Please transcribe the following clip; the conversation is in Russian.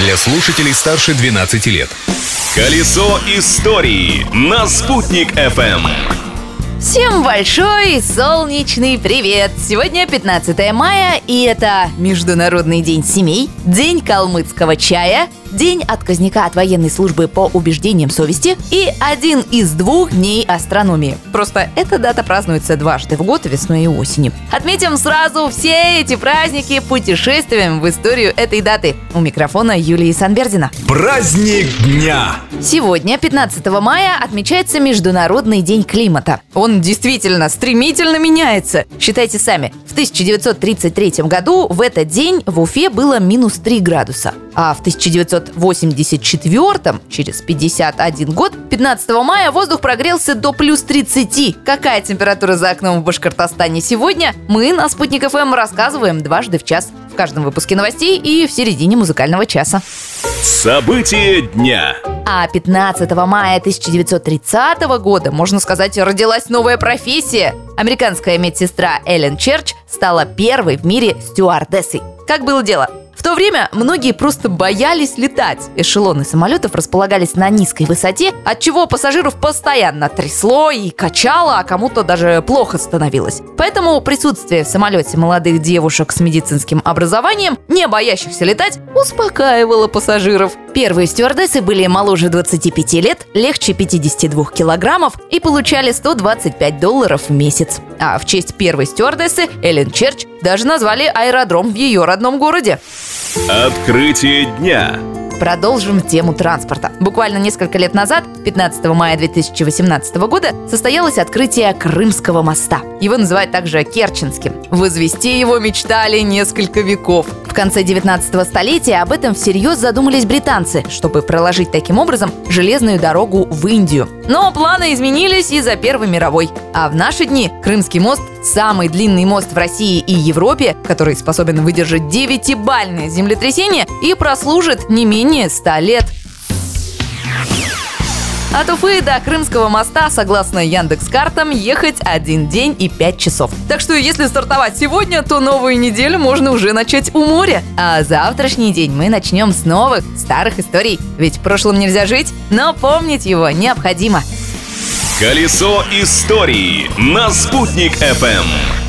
для слушателей старше 12 лет. Колесо истории на «Спутник FM. Всем большой солнечный привет! Сегодня 15 мая, и это Международный день семей, День калмыцкого чая, День отказника от военной службы по убеждениям совести и один из двух дней астрономии. Просто эта дата празднуется дважды в год, весной и осенью. Отметим сразу все эти праздники путешествием в историю этой даты. У микрофона Юлии Санбердина. Праздник дня. Сегодня, 15 мая, отмечается Международный день климата. Он действительно стремительно меняется. Считайте сами. В 1933 году в этот день в Уфе было минус 3 градуса. А в 1984, через 51 год, 15 мая воздух прогрелся до плюс 30. Какая температура за окном в Башкортостане сегодня, мы на Спутник ФМ рассказываем дважды в час. В каждом выпуске новостей и в середине музыкального часа. События дня. А 15 мая 1930 года, можно сказать, родилась новая профессия. Американская медсестра Эллен Черч стала первой в мире стюардессой. Как было дело? В то время многие просто боялись летать. Эшелоны самолетов располагались на низкой высоте, от чего пассажиров постоянно трясло и качало, а кому-то даже плохо становилось. Поэтому присутствие в самолете молодых девушек с медицинским образованием, не боящихся летать, успокаивало пассажиров. Первые стюардессы были моложе 25 лет, легче 52 килограммов и получали 125 долларов в месяц. А в честь первой стюардессы Эллен Черч даже назвали аэродром в ее родном городе. Открытие дня. Продолжим тему транспорта. Буквально несколько лет назад, 15 мая 2018 года, состоялось открытие Крымского моста. Его называют также Керченским. Возвести его мечтали несколько веков. В конце 19 столетия об этом всерьез задумались британцы, чтобы проложить таким образом железную дорогу в Индию. Но планы изменились из-за Первой мировой. А в наши дни Крымский мост – самый длинный мост в России и Европе, который способен выдержать 9-бальное землетрясение и прослужит не менее 100 лет. От Уфы до Крымского моста, согласно Яндекс картам, ехать один день и пять часов. Так что если стартовать сегодня, то новую неделю можно уже начать у моря. А завтрашний день мы начнем с новых, старых историй. Ведь в прошлом нельзя жить, но помнить его необходимо. Колесо истории на «Спутник FM.